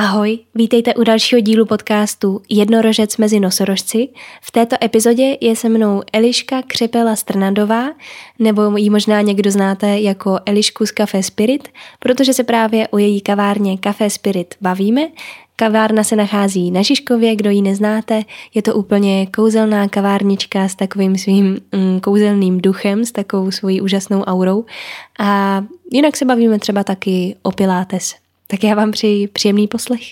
Ahoj, vítejte u dalšího dílu podcastu Jednorožec mezi nosorožci. V této epizodě je se mnou Eliška Křepela Strnadová, nebo ji možná někdo znáte jako Elišku z Café Spirit, protože se právě o její kavárně Café Spirit bavíme. Kavárna se nachází na Žižkově, kdo ji neznáte, je to úplně kouzelná kavárnička s takovým svým mm, kouzelným duchem, s takovou svojí úžasnou aurou. A jinak se bavíme třeba taky o Pilates. Tak já vám přeji příjemný poslech.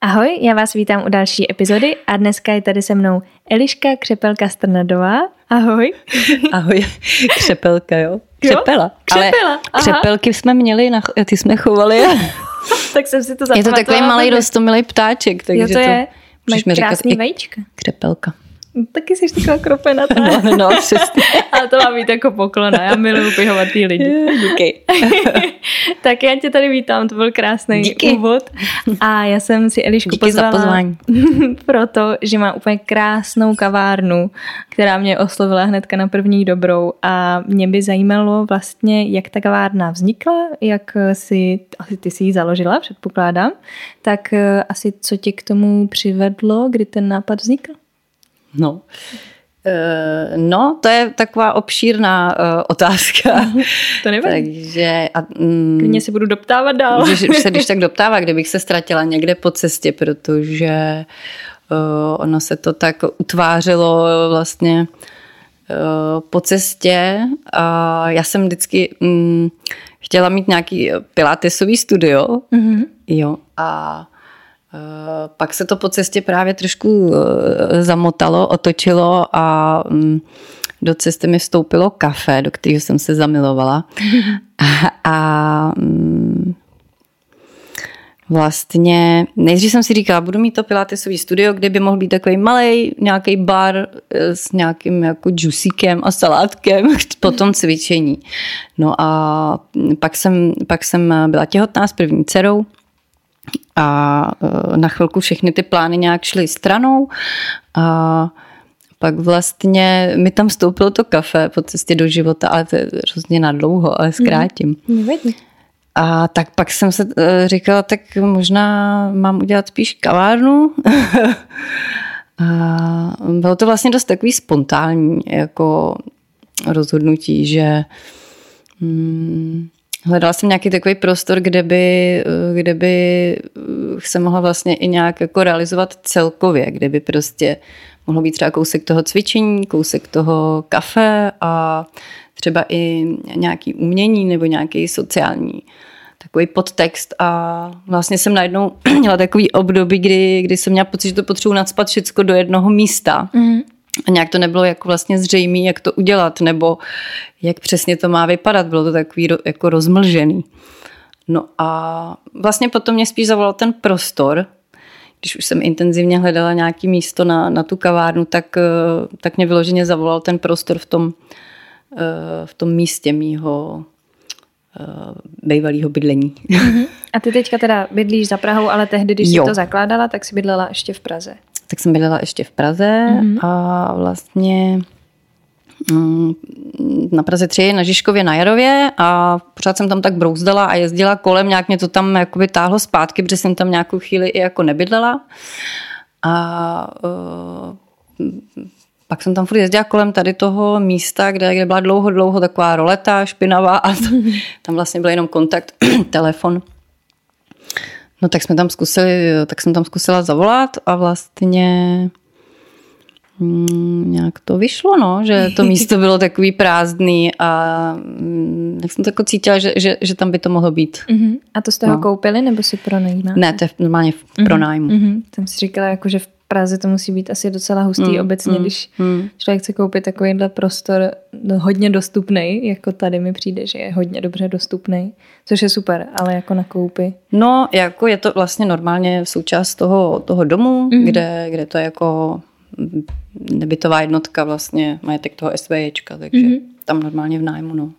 Ahoj, já vás vítám u další epizody a dneska je tady se mnou Eliška Křepelka Strnadová. Ahoj. Ahoj, křepelka, jo? Křepela. Jo? Křepela, Ale aha. křepelky jsme měli, na, ty jsme chovali. tak jsem si to Je to takový malý rostomilý ptáček. Takže jo, to, to je. Mají krásný říkat vajíčka. Křepelka. Taky jsi taková kropenatá. No, no, přesně. Ale to má být jako poklona. Já miluju pihovatý lidi. Díky. tak já tě tady vítám, to byl krásný Díky. úvod. A já jsem si Elišku Díky pozvala za pozvání. proto, že má úplně krásnou kavárnu, která mě oslovila hnedka na první dobrou a mě by zajímalo vlastně, jak ta kavárna vznikla, jak si, asi ty si ji založila, předpokládám, tak eh, asi co tě k tomu přivedlo, kdy ten nápad vznikl? No. Eh, No, to je taková obšírná uh, otázka. To nevadí. Takže... A, mm, Klidně si budu doptávat dál. Když, se když tak doptává, kdybych se ztratila někde po cestě, protože uh, ono se to tak utvářelo vlastně uh, po cestě. A já jsem vždycky um, chtěla mít nějaký pilatesový studio. Mhm. Jo, a pak se to po cestě právě trošku uh, zamotalo, otočilo a um, do cesty mi vstoupilo kafe, do kterého jsem se zamilovala. A, a mm, vlastně nejdřív jsem si říkala, budu mít to pilatesový studio, kde by mohl být takový malý nějaký bar eh, s nějakým jako džusíkem a salátkem po tom cvičení. No a pak jsem, pak jsem byla těhotná s první dcerou a eh, na chvilku všechny ty plány nějak šly stranou a pak vlastně mi tam vstoupilo to kafe po cestě do života, ale to je hrozně na dlouho, ale zkrátím. Nevadí. A tak pak jsem se eh, říkala, tak možná mám udělat spíš kavárnu. a bylo to vlastně dost takový spontánní jako rozhodnutí, že hmm, hledala jsem nějaký takový prostor, kde by, eh, kde by se mohla vlastně i nějak jako realizovat celkově, kde by prostě mohlo být třeba kousek toho cvičení, kousek toho kafe a třeba i nějaký umění nebo nějaký sociální takový podtext a vlastně jsem najednou měla takový období, kdy, kdy jsem měla pocit, že to potřebuji nadspat všechno do jednoho místa. Mm. A nějak to nebylo jako vlastně zřejmé, jak to udělat, nebo jak přesně to má vypadat. Bylo to takový jako rozmlžený. No a vlastně potom mě spíš zavolal ten prostor, když už jsem intenzivně hledala nějaké místo na, na tu kavárnu, tak, tak mě vyloženě zavolal ten prostor v tom, v tom místě mýho bývalého bydlení. A ty teďka teda bydlíš za Prahou, ale tehdy, když Jo. jsi to zakládala, tak jsi bydlela ještě v Praze. Tak jsem bydlela ještě v Praze Mhm. a vlastně mm, na Praze 3, na Žižkově na Jarově a pořád jsem tam tak brouzdala a jezdila kolem, nějak mě to tam jakoby táhlo zpátky, protože jsem tam nějakou chvíli i jako nebydlela. A uh, pak jsem tam furt jezdila kolem tady toho místa, kde, kde byla dlouho, dlouho taková roleta špinavá a to, tam vlastně byl jenom kontakt, telefon. No tak jsme tam zkusili, tak jsem tam zkusila zavolat a vlastně mm, nějak to vyšlo, no, že to místo bylo takový prázdný a mm, tak jsem tak jako cítila, že, že, že tam by to mohlo být. Uh-huh. A to jste ho No. koupili nebo si pronajímáte? Ne, to je normálně v pronájmu. Uh-huh. Jsem si říkala, jako, že v Praze to musí být asi docela hustý Mm, obecně, mm, když mm. člověk chce koupit takovýhle prostor no, hodně dostupný, jako tady mi přijde, že je hodně dobře dostupný, což je super, ale jako na koupi. No, jako je to vlastně normálně součást toho, toho domu, mm. kde, kde to je jako nebytová jednotka vlastně, majetek toho SVJčka, takže mm. tam normálně v nájmu, no.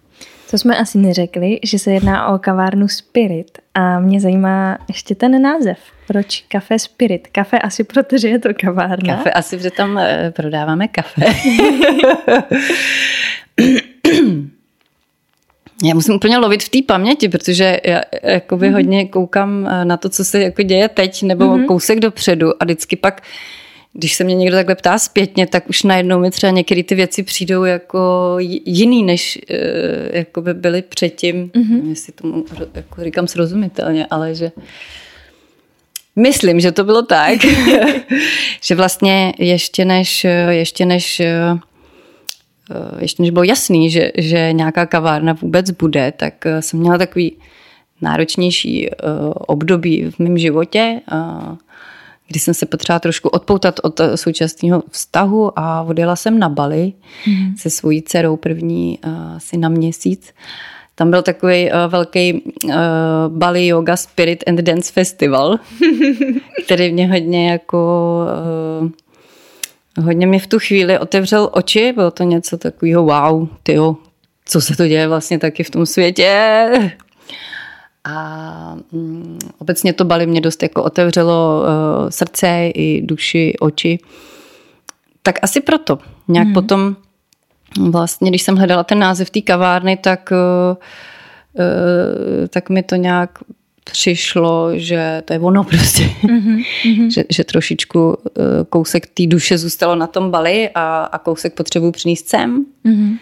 To jsme asi neřekli, že se jedná o kavárnu Spirit a mě zajímá ještě ten název. Proč kafe Spirit? Kafe asi protože je to kavárna. Kafe, asi, protože tam eh, prodáváme kafe. Já musím úplně lovit v té paměti, protože já jakoby mm-hmm. hodně koukám eh, na to, co se jako děje teď, nebo mm-hmm. kousek dopředu a vždycky pak když se mě někdo takhle ptá zpětně, tak už najednou mi třeba některé ty věci přijdou jako jiný, než eh, jako by byly předtím. Mm-hmm. Jestli tomu jako říkám srozumitelně, ale že myslím, že to bylo tak, že vlastně ještě než, ještě než ještě než bylo jasný, že, že nějaká kavárna vůbec bude, tak jsem měla takový náročnější období v mém životě kdy jsem se potřeba trošku odpoutat od současného vztahu a odjela jsem na Bali mm. se svojí dcerou první asi na měsíc. Tam byl takový uh, velký uh, Bali Yoga Spirit and Dance Festival, který mě hodně jako uh, hodně mi v tu chvíli otevřel oči, bylo to něco takového wow, tyjo, co se to děje vlastně taky v tom světě. A mm, obecně to Bali mě dost jako otevřelo uh, srdce i duši, oči. Tak asi proto. Nějak hmm. potom vlastně, když jsem hledala ten název té kavárny, tak, uh, uh, tak mi to nějak přišlo, že to je ono prostě. Mm-hmm. že, že trošičku uh, kousek té duše zůstalo na tom Bali a, a kousek potřebuji přinést sem. Mm-hmm.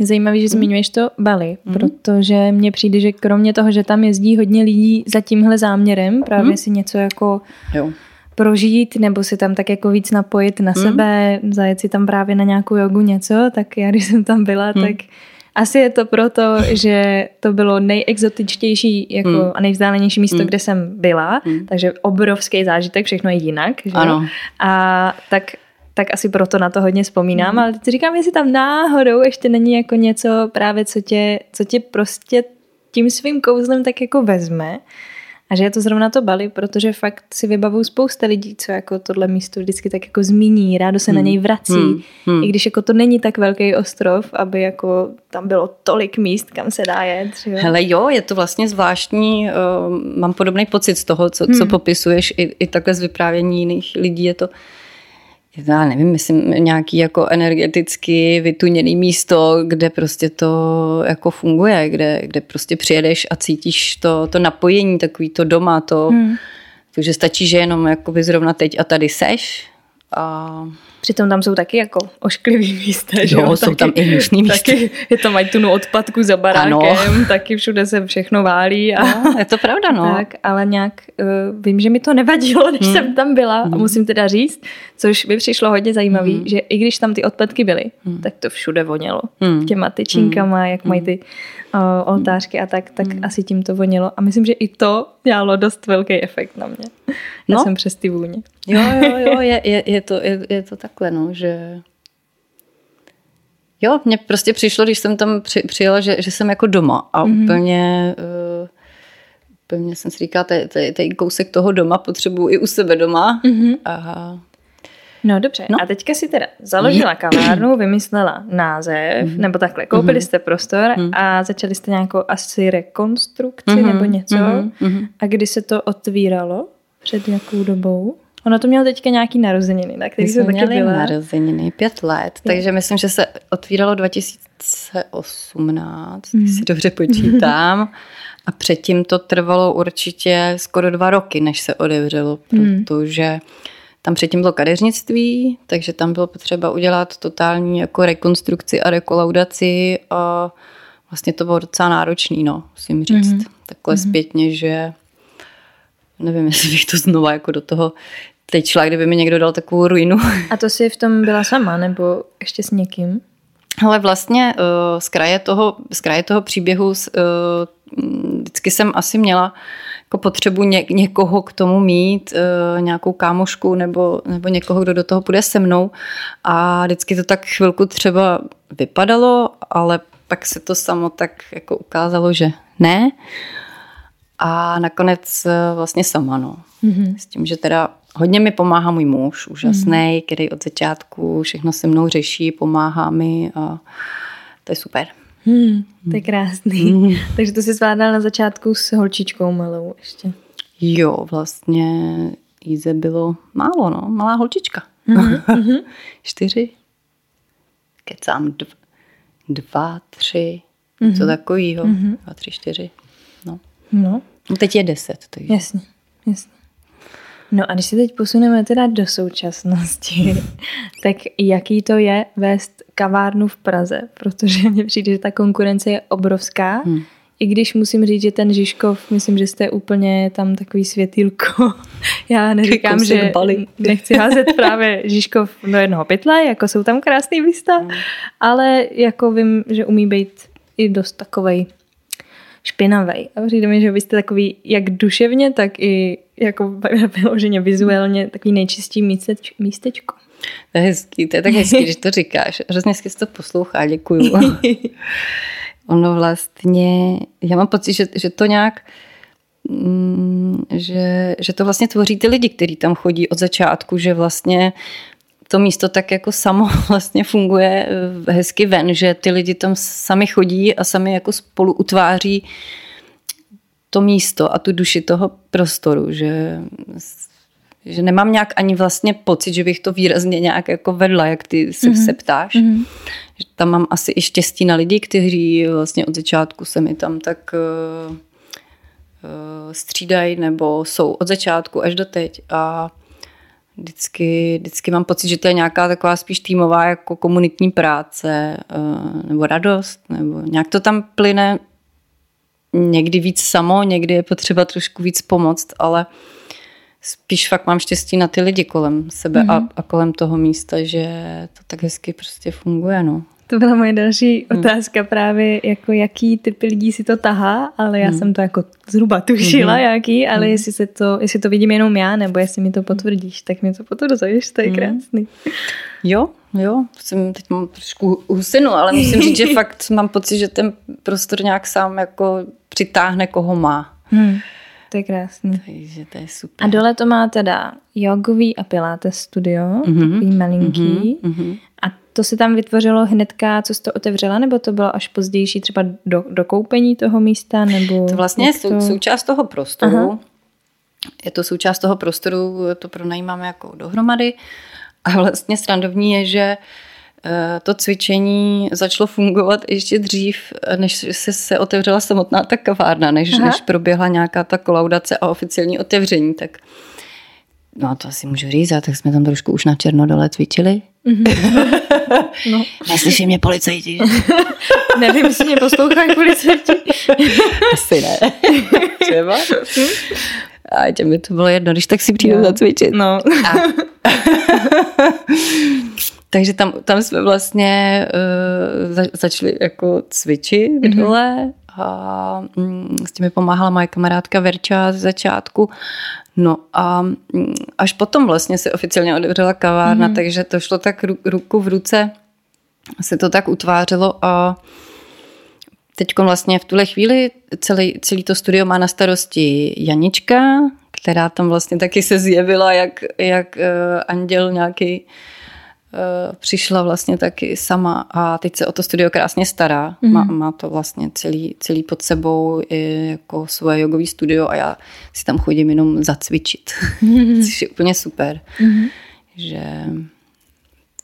Je zajímavé, že zmiňuješ to Bali, mm. protože mně přijde, že kromě toho, že tam jezdí hodně lidí za tímhle záměrem, právě mm. si něco jako jo. prožít nebo si tam tak jako víc napojit na mm. sebe, zajet si tam právě na nějakou jogu něco, tak já když jsem tam byla, mm. tak asi je to proto, že to bylo nejexotičtější jako mm. a nejvzdálenější místo, mm. kde jsem byla, mm. takže obrovský zážitek, všechno je jinak. Že? Ano. A tak tak asi proto na to hodně vzpomínám, mm. ale teď říkám, jestli tam náhodou ještě není jako něco právě, co tě, co tě prostě tím svým kouzlem tak jako vezme a že je to zrovna to Bali, protože fakt si vybavuju spousta lidí, co jako tohle místo vždycky tak jako zmíní, rádo se hmm. na něj vrací, hmm. Hmm. i když jako to není tak velký ostrov, aby jako tam bylo tolik míst, kam se dá jet. Že? Hele jo, je to vlastně zvláštní, uh, mám podobný pocit z toho, co, hmm. co popisuješ i, i takhle z vyprávění jiných lidí, je to já nevím, myslím nějaký jako energeticky vytuněný místo, kde prostě to jako funguje, kde, kde prostě přijedeš a cítíš to, to napojení, takový to doma, to, hmm. to že stačí, že jenom jakoby zrovna teď a tady seš a Přitom tam jsou taky jako ošklivý místa, že jo? jsou taky, tam i hnusný místa. Taky je tam mají tu odpadku za barákem, ano. taky všude se všechno válí. A, no, je to pravda, no. Tak, ale nějak uh, vím, že mi to nevadilo, než hmm. jsem tam byla hmm. a musím teda říct, což by přišlo hodně zajímavý, hmm. že i když tam ty odpadky byly, hmm. tak to všude vonělo. Hmm. Těma tyčinkama, hmm. jak mají ty uh, oltářky a tak, tak hmm. asi tím to vonilo. A myslím, že i to mělo dost velký efekt na mě. Já no. jsem přes ty vůně. Jo, jo, jo, je, je, je, to, je, je to takhle, no, že... Jo, mně prostě přišlo, když jsem tam při, přijela, že, že jsem jako doma a mm-hmm. úplně... Uh, úplně jsem si říkala, tady kousek toho doma potřebuji i u sebe doma. Mm-hmm. A No dobře, no. a teďka si teda založila kavárnu, vymyslela název, mm-hmm. nebo takhle, koupili mm-hmm. jste prostor mm-hmm. a začali jste nějakou asi rekonstrukci mm-hmm. nebo něco. Mm-hmm. A kdy se to otvíralo? Před jakou dobou? Ono to mělo teďka nějaký narozeniny, na který jsme taky byla. narozeniny, pět let, je. takže myslím, že se otvíralo 2018, mm. si dobře počítám. A předtím to trvalo určitě skoro dva roky, než se odevřelo, mhm. protože mm tam předtím bylo kadeřnictví, takže tam bylo potřeba udělat totální jako rekonstrukci a rekolaudaci a vlastně to bylo docela náročný, no, musím říct. Mm-hmm. Takhle mm-hmm. zpětně, že nevím, jestli bych to znova jako do toho teď šla, kdyby mi někdo dal takovou ruinu. A to si v tom byla sama, nebo ještě s někým? Ale vlastně uh, z, kraje toho, z kraje toho příběhu uh, vždycky jsem asi měla jako potřebu ně, někoho k tomu mít, uh, nějakou kámošku nebo, nebo někoho, kdo do toho půjde se mnou. A vždycky to tak chvilku třeba vypadalo, ale pak se to samo tak jako ukázalo, že ne. A nakonec vlastně sama, no. Mm-hmm. S tím, že teda hodně mi pomáhá můj muž, úžasný, mm-hmm. který od začátku všechno se mnou řeší, pomáhá mi a to je super. Hmm, to je krásný. Hmm. Takže to si zvládal na začátku s holčičkou malou ještě. Jo, vlastně Jíze bylo málo, no. Malá holčička. Mm-hmm. Čtyři. Kecám. Dva, dva, tři, Mm-hmm. Co takovýho. Mm-hmm. Dva, tři, čtyři. No. no. no. Teď je deset. Takže. Jasně, jasně. No a když se teď posuneme teda do současnosti, tak jaký to je vést kavárnu v Praze? Protože mně přijde, že ta konkurence je obrovská. Hmm. I když musím říct, že ten Žižkov, myslím, že jste úplně tam takový světýlko. Já neříkám, že nechci házet právě Žižkov do jednoho pytle, jako jsou tam krásný místa, hmm. ale jako vím, že umí být i dost takovej špinavý. A přijde mi, že vy jste takový jak duševně, tak i jako vyloženě vizuálně takový nejčistší místeč, místečko. To je hezký, to je tak hezký, že to říkáš. Hrozně hezky to poslouchá, děkuju. ono vlastně, já mám pocit, že, že to nějak, mm, že, že to vlastně tvoří ty lidi, kteří tam chodí od začátku, že vlastně to místo tak jako samo vlastně funguje eh, hezky ven, že ty lidi tam sami chodí a sami jako spolu utváří to místo a tu duši toho prostoru, že, že nemám nějak ani vlastně pocit, že bych to výrazně nějak jako vedla, jak ty se, mm-hmm. se ptáš. Mm-hmm. Že tam mám asi i štěstí na lidi, kteří vlastně od začátku se mi tam tak uh, uh, střídají nebo jsou od začátku až do teď a vždycky, vždycky mám pocit, že to je nějaká taková spíš týmová jako komunitní práce uh, nebo radost, nebo nějak to tam plyne někdy víc samo, někdy je potřeba trošku víc pomoct, ale spíš fakt mám štěstí na ty lidi kolem sebe mm-hmm. a, mhm. a kolem toho místa, že to tak hezky prostě funguje. No. To byla moje další hmm. otázka právě, jako jaký typy lidí si to tahá, ale já hmm. jsem to jako zhruba tušila, hmm. jaký, ale hmm. jestli, se to, jestli to vidím jenom já, nebo jestli mi to potvrdíš, tak mi to potvrzuješ, to je hmm. krásný. Jo, jo, jsem, teď mám trošku husinu, ale musím říct, že fakt mám pocit, že ten prostor nějak sám jako přitáhne, koho má. Hmm. To je krásný. Takže to je super. A dole to má teda jogový a pilates studio, mm-hmm. takový malinký. Mm-hmm. A to se tam vytvořilo hnedka, co jsi to otevřela, nebo to bylo až pozdější třeba do, do koupení toho místa? Nebo to vlastně je to... součást toho prostoru. Aha. Je to součást toho prostoru, to pronajímáme jako dohromady. A vlastně srandovní je, že eh, to cvičení začalo fungovat ještě dřív, než se, se otevřela samotná ta kavárna, než, než proběhla nějaká ta kolaudace a oficiální otevření. Tak no to asi můžu říct, tak jsme tam trošku už na černo dole cvičili. Mm-hmm. no. Neslyší mě policajti. Nevím, jestli mě poslouchají policajti. asi ne. Třeba. A tě mi to bylo jedno, když tak si přijdu zacvičit. No. A. Takže tam, tam jsme vlastně uh, za, začali jako cvičit mm-hmm. dole a mm, s tím mi pomáhala moje kamarádka Verča z začátku. No a mm, až potom vlastně se oficiálně otevřela kavárna, mm-hmm. takže to šlo tak ruku v ruce, se to tak utvářelo a teď vlastně v tuhle chvíli celý, celý to studio má na starosti Janička, která tam vlastně taky se zjevila jak, jak uh, anděl nějaký přišla vlastně taky sama a teď se o to studio krásně stará. Mm-hmm. Má, má to vlastně celý, celý pod sebou i jako svoje jogové studio a já si tam chodím jenom zacvičit, mm-hmm. což je úplně super. Mm-hmm. Že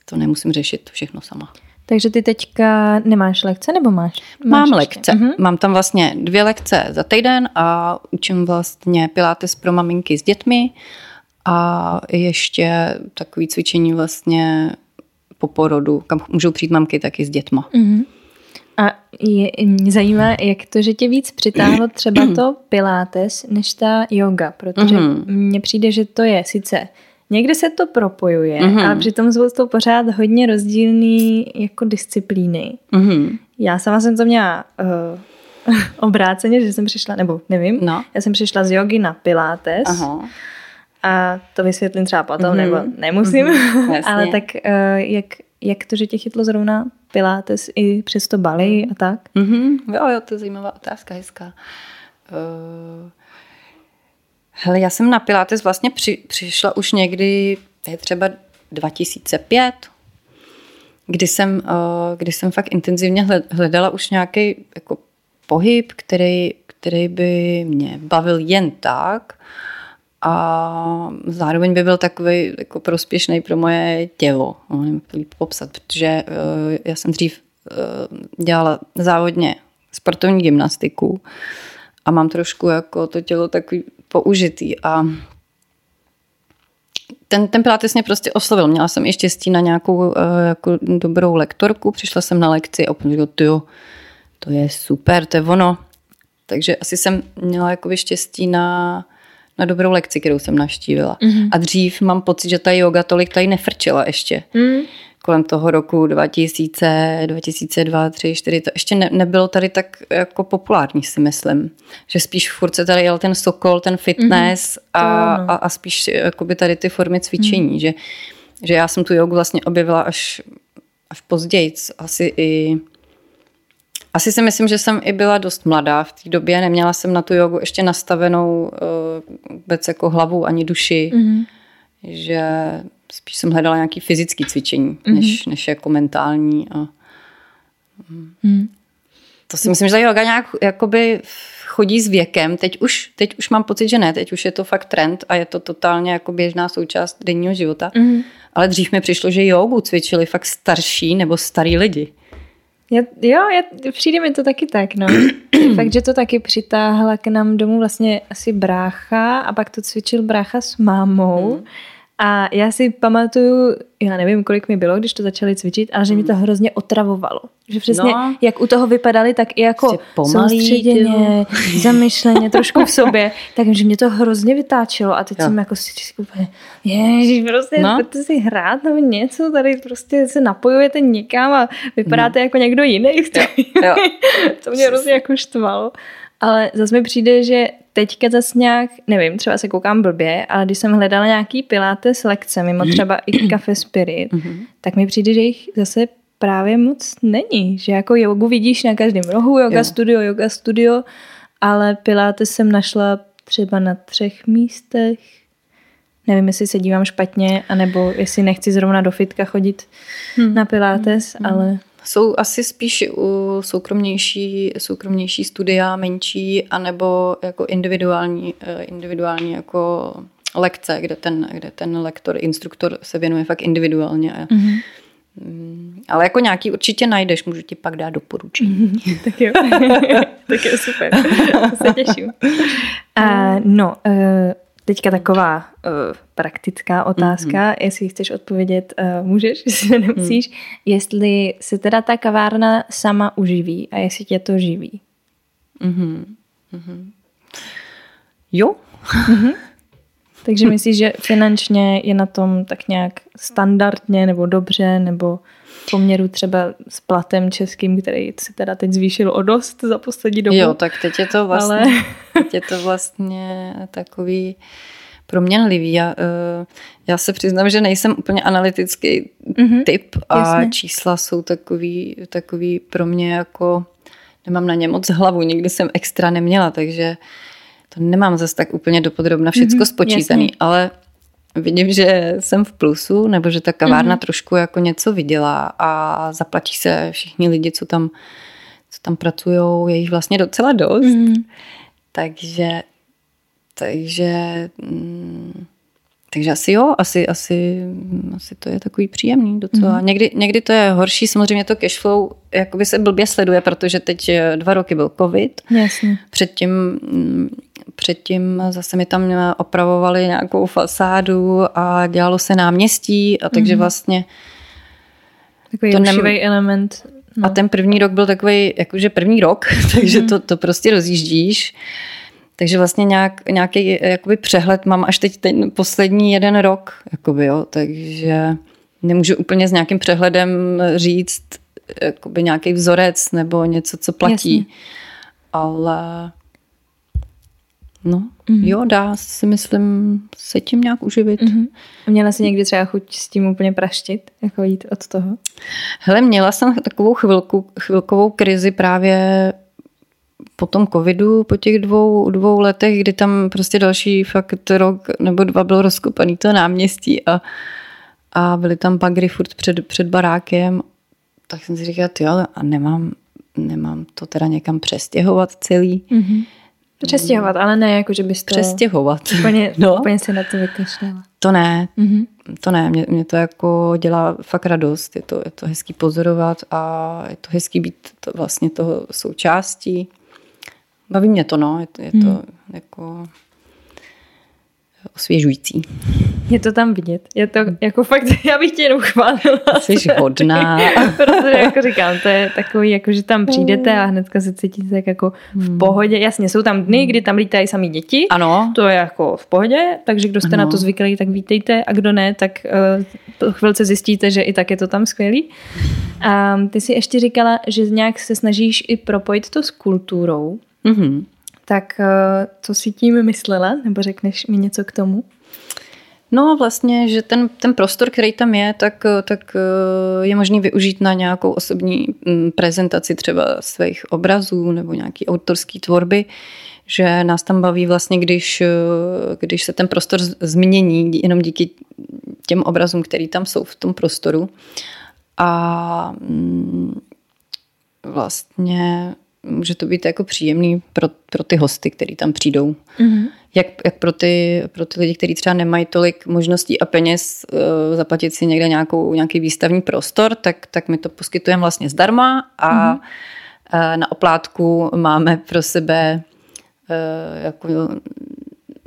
to nemusím řešit všechno sama. Takže ty teďka nemáš lekce nebo máš? máš Mám ještě? lekce. Mm-hmm. Mám tam vlastně dvě lekce za týden a učím vlastně pilates pro maminky s dětmi a ještě takový cvičení vlastně po porodu, kam můžou přijít mamky taky s dětma. Mm-hmm. A je, mě zajímá, jak to, že tě víc přitáhlo třeba to pilates, než ta yoga, protože mm-hmm. mně přijde, že to je sice Někde se to propojuje, mm-hmm. ale přitom jsou to pořád hodně rozdílné jako disciplíny. Mm-hmm. Já sama jsem to měla uh, obráceně, že jsem přišla, nebo nevím, no. já jsem přišla z jogy na pilates. Aha. A to vysvětlím třeba potom, mm-hmm. nebo nemusím. Mm-hmm. ale tak uh, jak, jak to, že tě chytlo zrovna pilates i přes to Bali a tak? Mm-hmm. Jo, jo, to je zajímavá otázka, hezká. Uh... Hele, já jsem na Pilates vlastně při, přišla už někdy, je třeba 2005, kdy jsem, uh, kdy jsem fakt intenzivně hledala už nějaký jako pohyb, který, který by mě bavil jen tak a zároveň by byl takový jako prospěšný pro moje tělo. Nevím, líp popsat, protože uh, já jsem dřív uh, dělala závodně sportovní gymnastiku a mám trošku jako to tělo takový použitý a ten, ten pilates mě prostě oslovil. Měla jsem i štěstí na nějakou uh, jako dobrou lektorku, přišla jsem na lekci a úplně říkala, to je super, to je ono. Takže asi jsem měla jako štěstí na, na dobrou lekci, kterou jsem navštívila. Mm-hmm. A dřív mám pocit, že ta yoga tolik tady nefrčela ještě. Mm kolem toho roku 2000, 2002, 3, 4, to ještě ne, nebylo tady tak jako populární, si myslím. Že spíš furt se tady jel ten sokol, ten fitness mm-hmm. a, a, a spíš jakoby tady ty formy cvičení, mm. že, že já jsem tu jogu vlastně objevila až, až později, asi i asi si myslím, že jsem i byla dost mladá v té době, neměla jsem na tu jogu ještě nastavenou uh, vůbec jako hlavu ani duši, mm-hmm. že spíš jsem hledala nějaký fyzický cvičení, mm-hmm. než, než jako mentální. A, mm. To si myslím, že ta yoga nějak jakoby chodí s věkem. Teď už, teď už mám pocit, že ne. Teď už je to fakt trend a je to totálně jako běžná součást denního života. Mm. Ale dřív mi přišlo, že jogu cvičili fakt starší nebo starý lidi. Já, jo, já, přijde mi to taky tak, no. Fakt, že to taky přitáhla k nám domů vlastně asi brácha a pak to cvičil brácha s mámou. Mm. A já si pamatuju, já nevím, kolik mi bylo, když to začali cvičit, ale že mi to hmm. hrozně otravovalo. Že přesně, no, jak u toho vypadali, tak i jako prostě soustředěně, zamyšleně, trošku v sobě, takže mě to hrozně vytáčelo a teď jo. jsem jako si úplně, ježiš, prostě no. si hrát nebo něco, tady prostě se napojujete někam a vypadáte no. jako někdo jiný. Jo. Jo. to mě hrozně jako štvalo. Ale zase mi přijde, že teďka zase nějak, nevím, třeba se koukám blbě, ale když jsem hledala nějaký pilates lekce, mimo třeba i Cafe Spirit, mhm. tak mi přijde, že jich zase právě moc není. Že jako jogu vidíš na každém rohu, yoga jo. studio, yoga studio, ale pilates jsem našla třeba na třech místech. Nevím, jestli se dívám špatně, anebo jestli nechci zrovna do fitka chodit hmm. na pilates, hmm. ale jsou asi spíš u soukromnější, soukromnější studia, menší, anebo jako individuální, eh, individuální jako lekce, kde ten, kde ten lektor, instruktor se věnuje fakt individuálně. Mm-hmm. Ale jako nějaký určitě najdeš, můžu ti pak dát doporučení. Mm-hmm. tak jo, tak jo, super, to se těším. Uh, no, uh, Teďka taková uh, praktická otázka, mm-hmm. jestli chceš odpovědět, uh, můžeš, jestli nemusíš. Mm. Jestli se teda ta kavárna sama uživí a jestli tě to živí. Mm-hmm. Mm-hmm. Jo. Mm-hmm. Takže myslíš, že finančně je na tom tak nějak standardně nebo dobře, nebo v poměru třeba s platem českým, který se teda teď zvýšil o dost za poslední dobu. Jo, tak teď je to vlastně, Ale... teď je to vlastně takový proměnlivý. Já, eh, já se přiznám, že nejsem úplně analytický mm-hmm, typ a jasně. čísla jsou takový, takový pro mě jako, nemám na ně moc hlavu, nikdy jsem extra neměla, takže to nemám zase tak úplně dopodrobna všecko mm-hmm, spočítaný, jasně. ale vidím, že jsem v plusu, nebo že ta kavárna mm-hmm. trošku jako něco vydělá a zaplatí se všichni lidi, co tam, co tam pracují, je jich vlastně docela dost. Mm-hmm. Takže, takže, mm, takže asi jo, asi, asi, asi to je takový příjemný docela. Mm-hmm. Někdy, někdy to je horší, samozřejmě to cashflow jakoby se blbě sleduje, protože teď dva roky byl covid. Jasně. Předtím mm, Předtím zase mi tam opravovali nějakou fasádu a dělalo se náměstí a takže mm-hmm. vlastně Takový to nem... element. No. A ten první rok byl takový, jakože první rok, takže mm-hmm. to, to prostě rozjíždíš. Takže vlastně nějak, nějaký jakoby přehled mám až teď ten poslední jeden rok, jakoby, jo, takže nemůžu úplně s nějakým přehledem říct jakoby nějaký vzorec nebo něco, co platí. Jasně. Ale No, mm-hmm. jo, dá si myslím se tím nějak uživit. Mm-hmm. Měla jsi někdy třeba chuť s tím úplně praštit, jako jít od toho? Hele, měla jsem takovou chvilku, chvilkovou krizi právě po tom covidu, po těch dvou, dvou letech, kdy tam prostě další fakt rok nebo dva bylo rozkopaný to náměstí a, a byly tam pagry furt před, před barákem, tak jsem si říkala, jo, a nemám, nemám to teda někam přestěhovat celý. Mm-hmm Přestěhovat, ale ne jako, že bys to... Přestěhovat. Úplně, no. úplně si na to vykašlala. To ne, mm-hmm. to ne, mě, mě to jako dělá fakt radost, je to, je to hezký pozorovat a je to hezký být to vlastně toho součástí. Baví mě to, no, je to, je to mm. jako osvěžující. Je to tam vidět. Je to jako fakt, já bych tě jenom chválila. Jsi hodná. Protože jako říkám, to je takový, jako že tam přijdete a hnedka se cítíte tak jako v hmm. pohodě. Jasně, jsou tam dny, kdy tam lítají sami děti. Ano. To je jako v pohodě, takže kdo jste ano. na to zvyklí, tak vítejte a kdo ne, tak uh, chvilce zjistíte, že i tak je to tam skvělý. A ty si ještě říkala, že nějak se snažíš i propojit to s kulturou. Mm-hmm. Tak eh, co si tím myslela? Nebo řekneš mi něco k tomu? No vlastně, že ten, ten prostor, který tam je, tak, eh, tak eh, je možný využít na nějakou osobní mm, prezentaci třeba svých obrazů nebo nějaký autorský tvorby, že nás tam baví vlastně, když, když se ten prostor změní jenom díky těm obrazům, který tam jsou v tom prostoru. A mm, vlastně může to být jako příjemný pro, pro ty hosty, kteří tam přijdou. Mm-hmm. Jak, jak pro, ty, pro ty lidi, kteří třeba nemají tolik možností a peněz uh, zaplatit si někde nějakou, nějaký výstavní prostor, tak, tak my to poskytujeme vlastně zdarma a mm-hmm. uh, na oplátku máme pro sebe uh, jako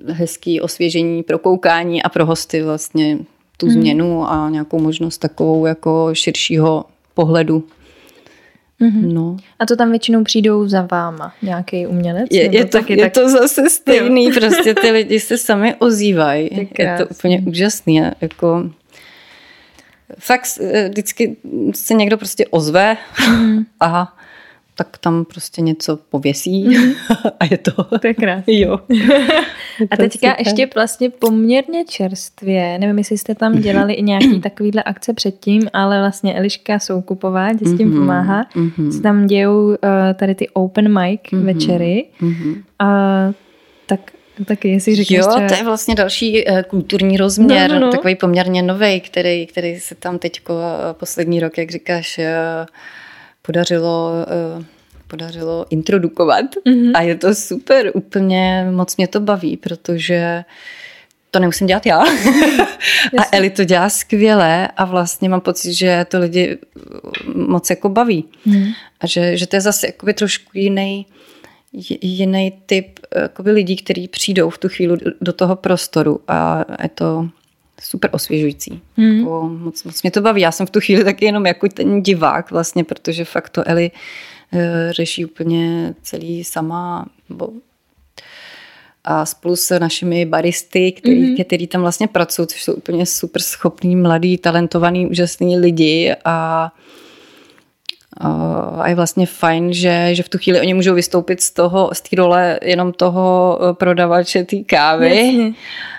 hezký osvěžení pro koukání a pro hosty vlastně tu mm-hmm. změnu a nějakou možnost takovou jako širšího pohledu Mm-hmm. No. A to tam většinou přijdou za váma, nějaký umělec? Je, je, to, je tak... to zase stejný, jo. prostě ty lidi se sami ozývají. Je to úplně úžasný. Jako, fakt eh, vždycky se někdo prostě ozve mm. a tak tam prostě něco pověsí mm. a je to. To je krásný. Jo. a teďka super. ještě vlastně poměrně čerstvě, nevím, jestli jste tam dělali i nějaký takovýhle akce předtím, ale vlastně Eliška Soukupová, tě s tím mm-hmm. pomáhá, mm-hmm. se tam dějou uh, tady ty open mic mm-hmm. večery. Mm-hmm. Uh, tak Taky, jestli řekneš Jo, třeba... to je vlastně další uh, kulturní rozměr, no, no, no. takový poměrně nový, který, který se tam teď uh, poslední rok, jak říkáš, podařilo, uh, podařilo introdukovat. Mm-hmm. A je to super, úplně moc mě to baví, protože to nemusím dělat já. a Eli to dělá skvěle a vlastně mám pocit, že to lidi moc jako baví. Mm. A že, že to je zase jakoby trošku jiný jiný typ jakoby lidí, kteří přijdou v tu chvíli do toho prostoru a je to super osvěžující. Mm. Jako moc, moc mě to baví. Já jsem v tu chvíli taky jenom jako ten divák vlastně, protože fakt to Eli e, řeší úplně celý sama. Bo, a spolu s našimi baristy, který, mm-hmm. který tam vlastně pracují, což jsou úplně super schopní, mladí, talentovaní, úžasní lidi a a je vlastně fajn, že, že v tu chvíli oni můžou vystoupit z toho, z té role jenom toho e, prodavače té kávy. Jasně.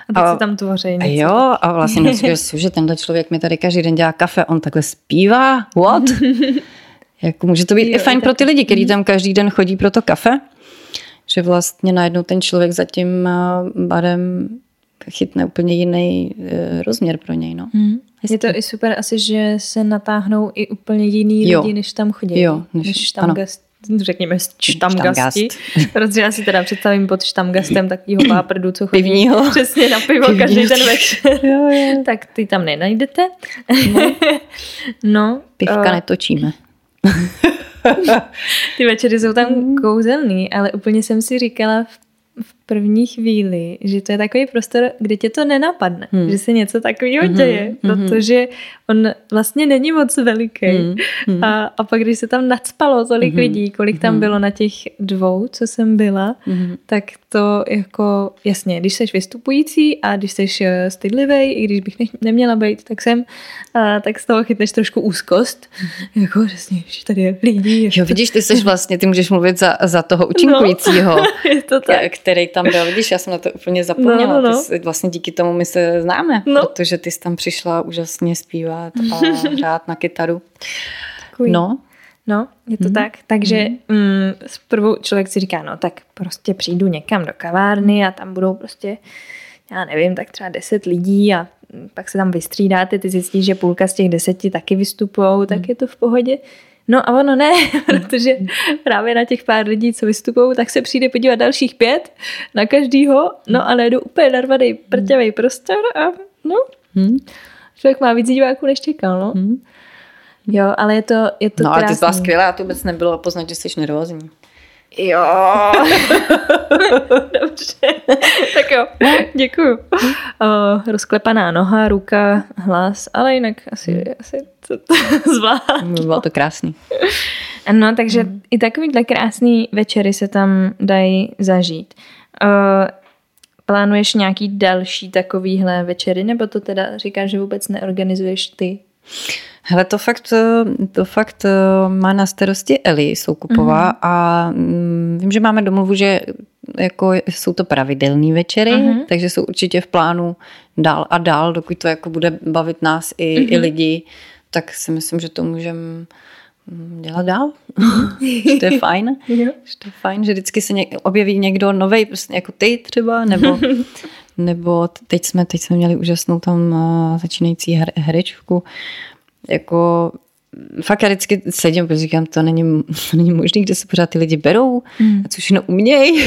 A teď a, se tam tvoří něco. Jo, a vlastně neříkáš, že tenhle člověk mi tady každý den dělá kafe, on takhle zpívá, what? jako může to být jo, i fajn pro ty lidi, kteří mhm. tam každý den chodí pro to kafe, že vlastně najednou ten člověk za tím eh, barem chytne úplně jiný eh, rozměr pro něj. No. Hmm. Je to i super asi, že se natáhnou i úplně jiný jo. lidi, než tam chodí. Jo, než, než tam gast, řekněme štamgasti, protože já si teda představím pod štamgastem takovýho páprdu, co chodí Pivního. přesně na pivo Pivního. každý ten večer. Jo, jo. tak ty tam nenajdete. No. no Pivka uh, netočíme. ty večery jsou tam kouzelný, ale úplně jsem si říkala v v první chvíli, že to je takový prostor, kde tě to nenapadne, hmm. že se něco takového hmm. děje, hmm. protože on vlastně není moc veliký. Hmm. Hmm. A, a pak, když se tam nadspalo tolik hmm. lidí, kolik tam hmm. bylo na těch dvou, co jsem byla, hmm. tak to jako, jasně, když jsi vystupující a když jsi eh, stydlivý, i když bych ne, neměla být, tak jsem, a, tak z toho chytneš trošku úzkost. Hmm. Jako, přesně, že tady je lidí. Jo, vidíš, ty jsi vlastně, ty můžeš mluvit za, za toho účinkujícího. No, je to tak který tam byl. Vidíš, já jsem na to úplně zapomněla. No, no, no. Ty, vlastně díky tomu my se známe, no. protože ty jsi tam přišla úžasně zpívat a hrát na kytaru. Takový. No. No, je to mm. tak. Takže mm. Mm, zprvu člověk si říká, no tak prostě přijdu někam do kavárny a tam budou prostě, já nevím, tak třeba deset lidí a pak se tam vystřídáte, ty zjistíš, že půlka z těch deseti taky vystupují, tak mm. je to v pohodě. No a ono ne, protože právě na těch pár lidí, co vystupují, tak se přijde podívat dalších pět na každýho, no a najdu úplně narvaný prťavý prostor a No, hmm. člověk má víc diváků, než čekal, no. Hmm. Jo, ale je to, je to No, krásný. ale ty byla skvělá, to vůbec nebylo poznat, že jsi nervózní. Jo. Dobře. tak jo, děkuju. Uh, rozklepaná noha, ruka, hlas, ale jinak asi, hmm. asi to, to zvládnu. Bylo to krásný. No, takže hmm. i takovýhle krásný večery se tam dají zažít. Uh, plánuješ nějaký další takovýhle večery, nebo to teda říkáš, že vůbec neorganizuješ ty? Hele, to fakt, to fakt má na starosti Eli Soukupová mm-hmm. a mm, vím, že máme domluvu, že jako jsou to pravidelné večery, mm-hmm. takže jsou určitě v plánu dál a dál, dokud to jako bude bavit nás i, mm-hmm. i lidi, tak si myslím, že to můžeme mm, dělat dál. že to je fajn. že to je fajn, že vždycky se něk- objeví někdo nový, prostě jako ty třeba, nebo, nebo teď jsme, teď jsme měli úžasnou tam uh, začínající her, herečku, jako fakt já vždycky sedím, protože říkám, to není, to není možné, kde se pořád ty lidi berou mm. a co všechno umějí.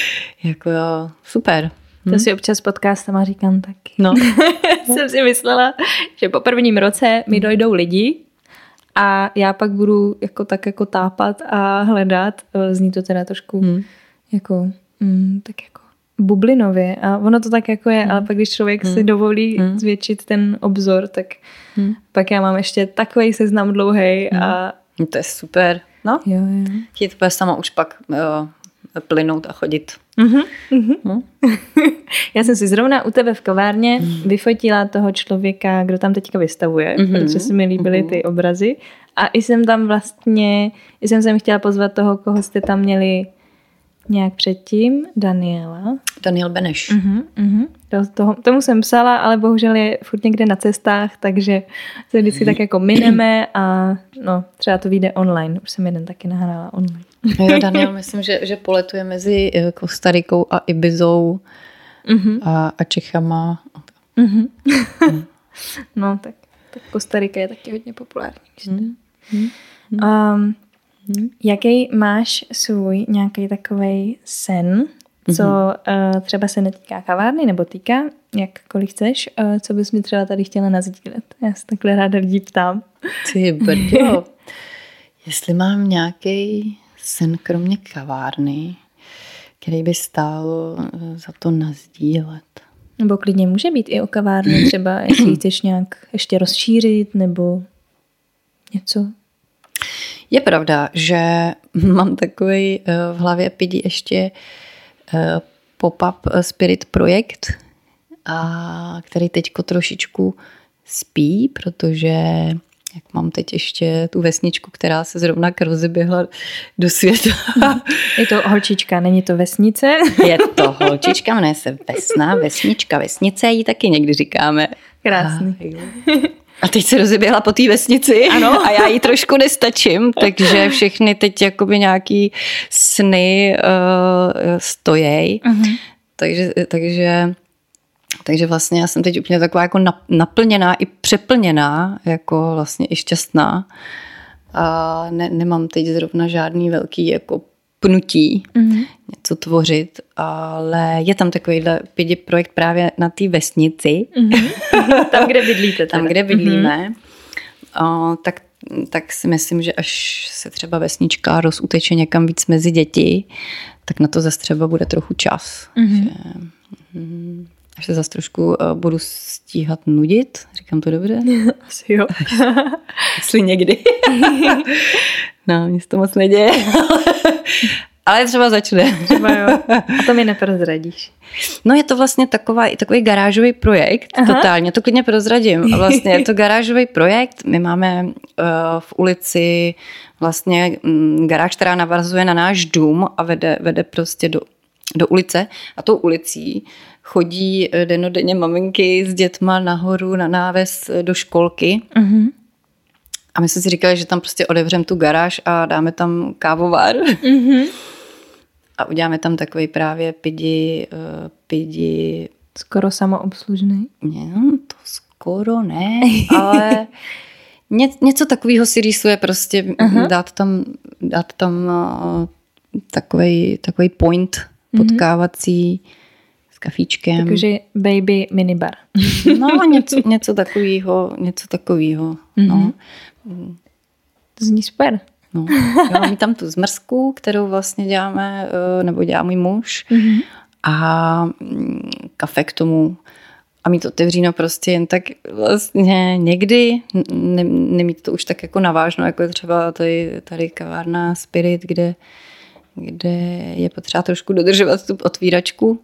jako jo, super. To hmm. si občas podcastama říkám taky. No. Jsem si myslela, že po prvním roce mi dojdou lidi a já pak budu jako tak jako tápat a hledat. Zní to teda trošku hmm. jako mm, tak jako bublinově a ono to tak jako je, hmm. ale pak když člověk hmm. si dovolí hmm. zvětšit ten obzor, tak hmm. pak já mám ještě takový seznam dlouhý hmm. a... No to je super. No, jo, jo. Chtít to sama už pak jo, plynout a chodit. Mm-hmm. Mm-hmm. Já jsem si zrovna u tebe v kavárně mm. vyfotila toho člověka, kdo tam teďka vystavuje, mm-hmm. protože se mi líbily mm-hmm. ty obrazy. A i jsem tam vlastně, i jsem sem chtěla pozvat toho, koho jste tam měli nějak předtím, Daniela. Daniel Beneš. Uh-huh, uh-huh. To, toho, tomu jsem psala, ale bohužel je furt někde na cestách, takže se vždycky tak jako mineme a no, třeba to vyjde online. Už jsem jeden taky nahrála online. Jo, Daniel, myslím, že, že poletuje mezi Kostarikou a Ibizou uh-huh. a, a Čechama. Uh-huh. no, tak, tak Kostarika je taky hodně populární. Uh-huh. Um, Hmm. Jaký máš svůj nějaký takový sen, co mm-hmm. uh, třeba se netýká kavárny nebo týká, jakkoliv chceš, uh, co bys mi třeba tady chtěla nazdílet? Já se takhle ráda lidí ptám. Ty brdo. Jestli mám nějaký sen kromě kavárny, který by stál za to nazdílet. Nebo klidně může být i o kavárně, třeba jestli chceš nějak ještě rozšířit nebo něco. Je pravda, že mám takový eh, v hlavě pidi ještě eh, pop-up spirit projekt, a který teďko trošičku spí, protože jak mám teď ještě tu vesničku, která se zrovna rozeběhla do světa. Je to holčička, není to vesnice? Je to holčička, jmenuje se Vesna, vesnička, vesnice, ji taky někdy říkáme. Krásný. A, a teď se rozeběhla po té vesnici ano. a já jí trošku nestačím, takže všechny teď jakoby nějaký sny uh, stojí. Uh-huh. Takže, takže takže vlastně já jsem teď úplně taková jako naplněná i přeplněná, jako vlastně i šťastná. A ne, nemám teď zrovna žádný velký jako pnutí mm-hmm. něco tvořit, ale je tam takovýhle projekt právě na té vesnici. Mm-hmm. tam, kde bydlíte. Tam, kde bydlíme. Mm-hmm. O, tak, tak si myslím, že až se třeba vesnička rozuteče někam víc mezi děti, tak na to zase třeba bude trochu čas. Mm-hmm. Že, mm, až se zase trošku uh, budu stíhat nudit. Říkám to dobře? Asi jo. Jestli někdy. No, mě se to moc neděje. Ale třeba začne. Třeba jo. A to mi neprozradíš. No je to vlastně taková, takový garážový projekt, Aha. totálně, to klidně prozradím. Vlastně je to garážový projekt, my máme uh, v ulici vlastně um, garáž, která navazuje na náš dům a vede, vede prostě do, do ulice a tou ulicí chodí eh, denodenně maminky s dětma nahoru na náves eh, do školky. Uh-huh. A my jsme si říkali, že tam prostě odevřeme tu garáž a dáme tam kávovár. Uh-huh. A uděláme tam takový právě pidi, uh, pidi... Skoro samoobslužný? No, to skoro ne, ale ně, něco takového si rýsuje prostě, uh-huh. dát tam, dát tam uh, takový, takový point potkávací, uh-huh kafíčkem. Takže baby minibar. no, něco, něco takového, něco takového. Mm-hmm. No. To zní super. No, jo, my tam tu zmrzku, kterou vlastně děláme, eh, nebo dělá můj muž. Mm-hmm. A mm, kafe k tomu. A mít otevříno prostě jen tak vlastně někdy, ne, nemít to už tak jako navážno, jako je třeba tady, tady kavárna Spirit, kde, kde je potřeba trošku dodržovat tu otvíračku.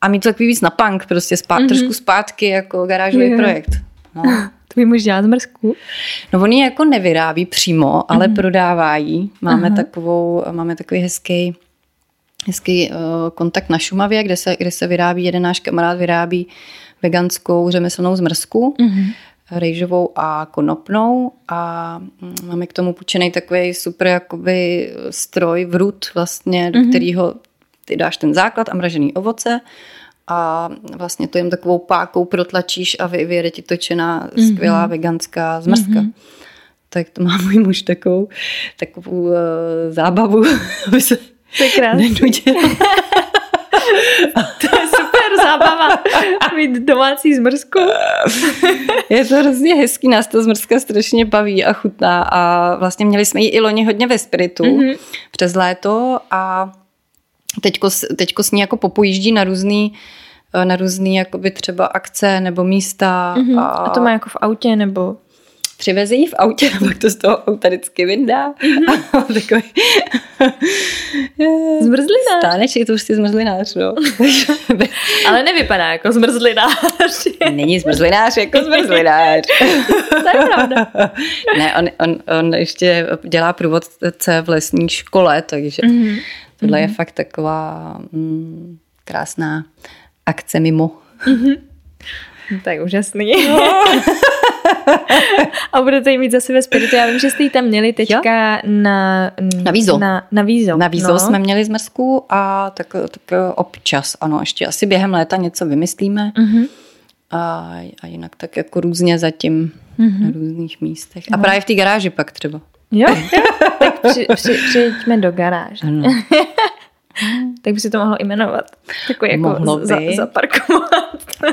A mít to takový víc na punk, prostě spát, mm-hmm. trošku zpátky jako garážový yeah. projekt. No. Tvůj muž dělá zmrzku? No on ji jako nevyrábí přímo, ale mm-hmm. prodává ji. Máme, takovou, máme takový hezký, hezký uh, kontakt na Šumavě, kde se, kde se vyrábí, jeden náš kamarád vyrábí veganskou řemeslnou zmrzku. Mm-hmm rejžovou a konopnou a mm, máme k tomu půjčený takový super jakoby stroj, vrut vlastně, do mm-hmm. kterého ty dáš ten základ a mražený ovoce a vlastně to jim takovou pákou protlačíš a vyjede ti točená mm-hmm. skvělá veganská zmrzka. Mm-hmm. Tak to má můj muž takovou, takovou uh, zábavu, aby se to je to je super zábava mít domácí zmrzku. je to hrozně hezký, nás ta zmrzka strašně baví a chutná a vlastně měli jsme ji i loni hodně ve spiritu mm-hmm. přes léto a teďko, teďko s ní jako popojíždí na různý eh, na různý jakoby třeba akce nebo místa. Mm-hmm. A... a to má jako v autě nebo? Přiveze ji v autě a pak to z toho auta vždycky vyndá. Mm-hmm. takový... zmrzlinář. Stáneček, to už si zmrzlinář, no. Ale nevypadá jako zmrzlinář. Není zmrzlinář jako zmrzlinář. to je pravda. ne, on, on, on ještě dělá průvodce v lesní škole, takže mm-hmm Tohle mm-hmm. je mhm. fakt taková mm, krásná akce mimo. Mm-hmm. To je úžasný. No. a budete ji mít zase ve spiritu. Já vím, že jste ji tam měli teďka jo? na, na vízo. Na, na vízo. Na vízo no. jsme měli zmrzku a tak, tak občas, ano, ještě asi během léta něco vymyslíme. Mm-hmm. A, a jinak tak jako různě zatím mm-hmm. na různých místech. A no. právě v té garáži pak třeba. Jo, tak při, při, přijďme do garáže. Ano. tak by si to mohlo jmenovat. Takový jako mohlo by. Za, zaparkovat.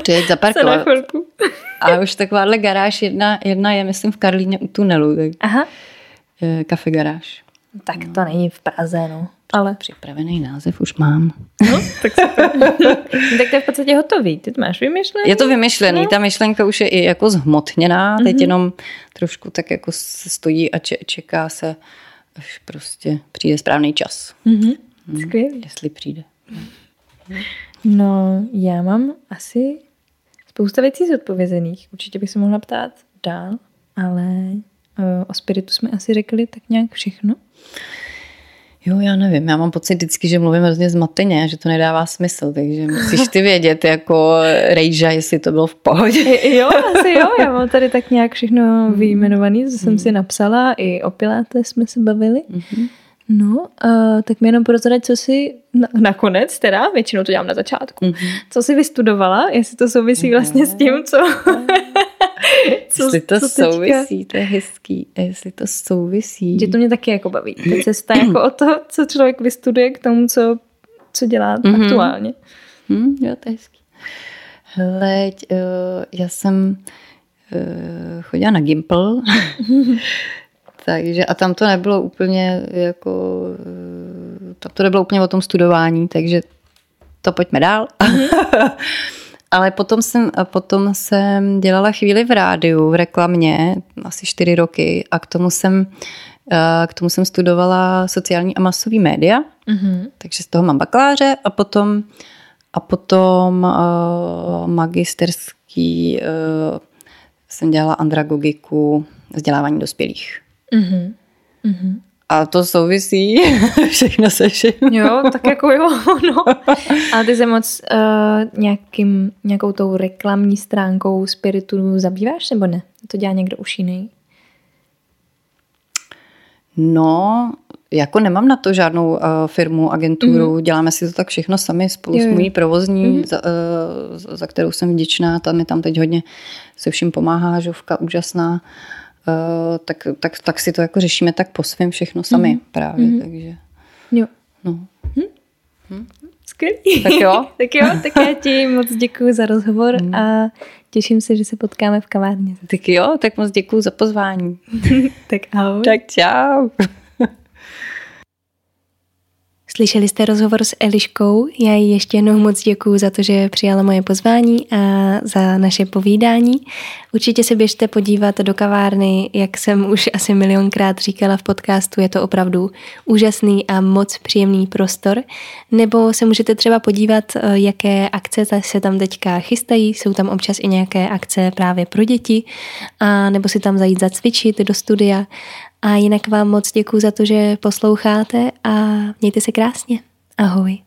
Přijeď zaparkovat. A už takováhle garáž jedna, jedna je, myslím, v Karlíně u tunelu. Tak Aha. Kafe garáž. Tak no. to není v Praze, no. Ale... Připravený název už mám. No, tak super. tak to je v podstatě hotový. Ty to máš vymyšlený? Je to vymyšlený. No. Ta myšlenka už je i jako zhmotněná. Mm-hmm. Teď mhm. jenom trošku tak jako stojí a čeká se, až prostě přijde správný čas. Mm-hmm. Hmm, Skvělý. Jestli přijde. No, já mám asi spousta věcí zodpovězených. Určitě bych se mohla ptát dál, ale eh, o spiritu jsme asi řekli tak nějak všechno. Jo, já nevím, já mám pocit vždycky, že mluvím hrozně zmateně, že to nedává smysl, takže musíš ty vědět jako rejža, jestli to bylo v pohodě. Jo, asi jo, já mám tady tak nějak všechno vyjmenované, co jsem si hmm. napsala, i o Piláte jsme se bavili. Mm-hmm. No, uh, tak mi jenom prozradit, co jsi na, nakonec, teda, většinou to dělám na začátku, mm-hmm. co jsi vystudovala, jestli to souvisí vlastně s tím, co... co jestli to co souvisí, to je hezký, jestli to souvisí. Že to mě taky jako baví, ta cesta jako o to, co člověk vystuduje k tomu, co, co dělá mm-hmm. aktuálně. Mm, jo, to je hezký. Hele, uh, já jsem uh, chodila na Gimple, takže a tam to nebylo úplně jako, tam to nebylo úplně o tom studování, takže to pojďme dál. Mm-hmm. Ale potom jsem, potom jsem dělala chvíli v rádiu, v reklamě, asi čtyři roky a k tomu jsem, k tomu jsem studovala sociální a masový média, mm-hmm. takže z toho mám bakaláře a potom, a potom uh, magisterský uh, jsem dělala andragogiku, vzdělávání dospělých. Mm-hmm. Mm-hmm. A to souvisí všechno se všem. Jo, tak jako jo, no. A ty se moc uh, nějakým, nějakou tou reklamní stránkou spiritu zabýváš, nebo ne? To dělá někdo už jiný? No, jako nemám na to žádnou uh, firmu, agenturu, mm-hmm. děláme si to tak všechno sami spolu jo, jo. s mojí provozní, mm-hmm. za, uh, za kterou jsem vděčná, tam mi tam teď hodně se vším pomáhá, Žovka úžasná. Uh, tak, tak, tak si to jako řešíme tak po svém všechno sami mm-hmm. právě, mm-hmm. takže. Jo. No. Hm? Hm? Skvělý. Tak jo. tak jo, tak já ti moc děkuji za rozhovor hmm. a těším se, že se potkáme v kavárně. Tak jo, tak moc děkuji za pozvání. tak ahoj. Tak čau. Slyšeli jste rozhovor s Eliškou, já jí ještě jednou moc děkuju za to, že přijala moje pozvání a za naše povídání. Určitě se běžte podívat do kavárny, jak jsem už asi milionkrát říkala v podcastu, je to opravdu úžasný a moc příjemný prostor. Nebo se můžete třeba podívat, eh, jaké akce se tam teďka chystají, jsou tam občas i nějaké akce právě pro děti, a nebo si tam zajít zacvičit do studia a jinak vám moc děkuji za to, že posloucháte a mějte se krásně. Ahoj.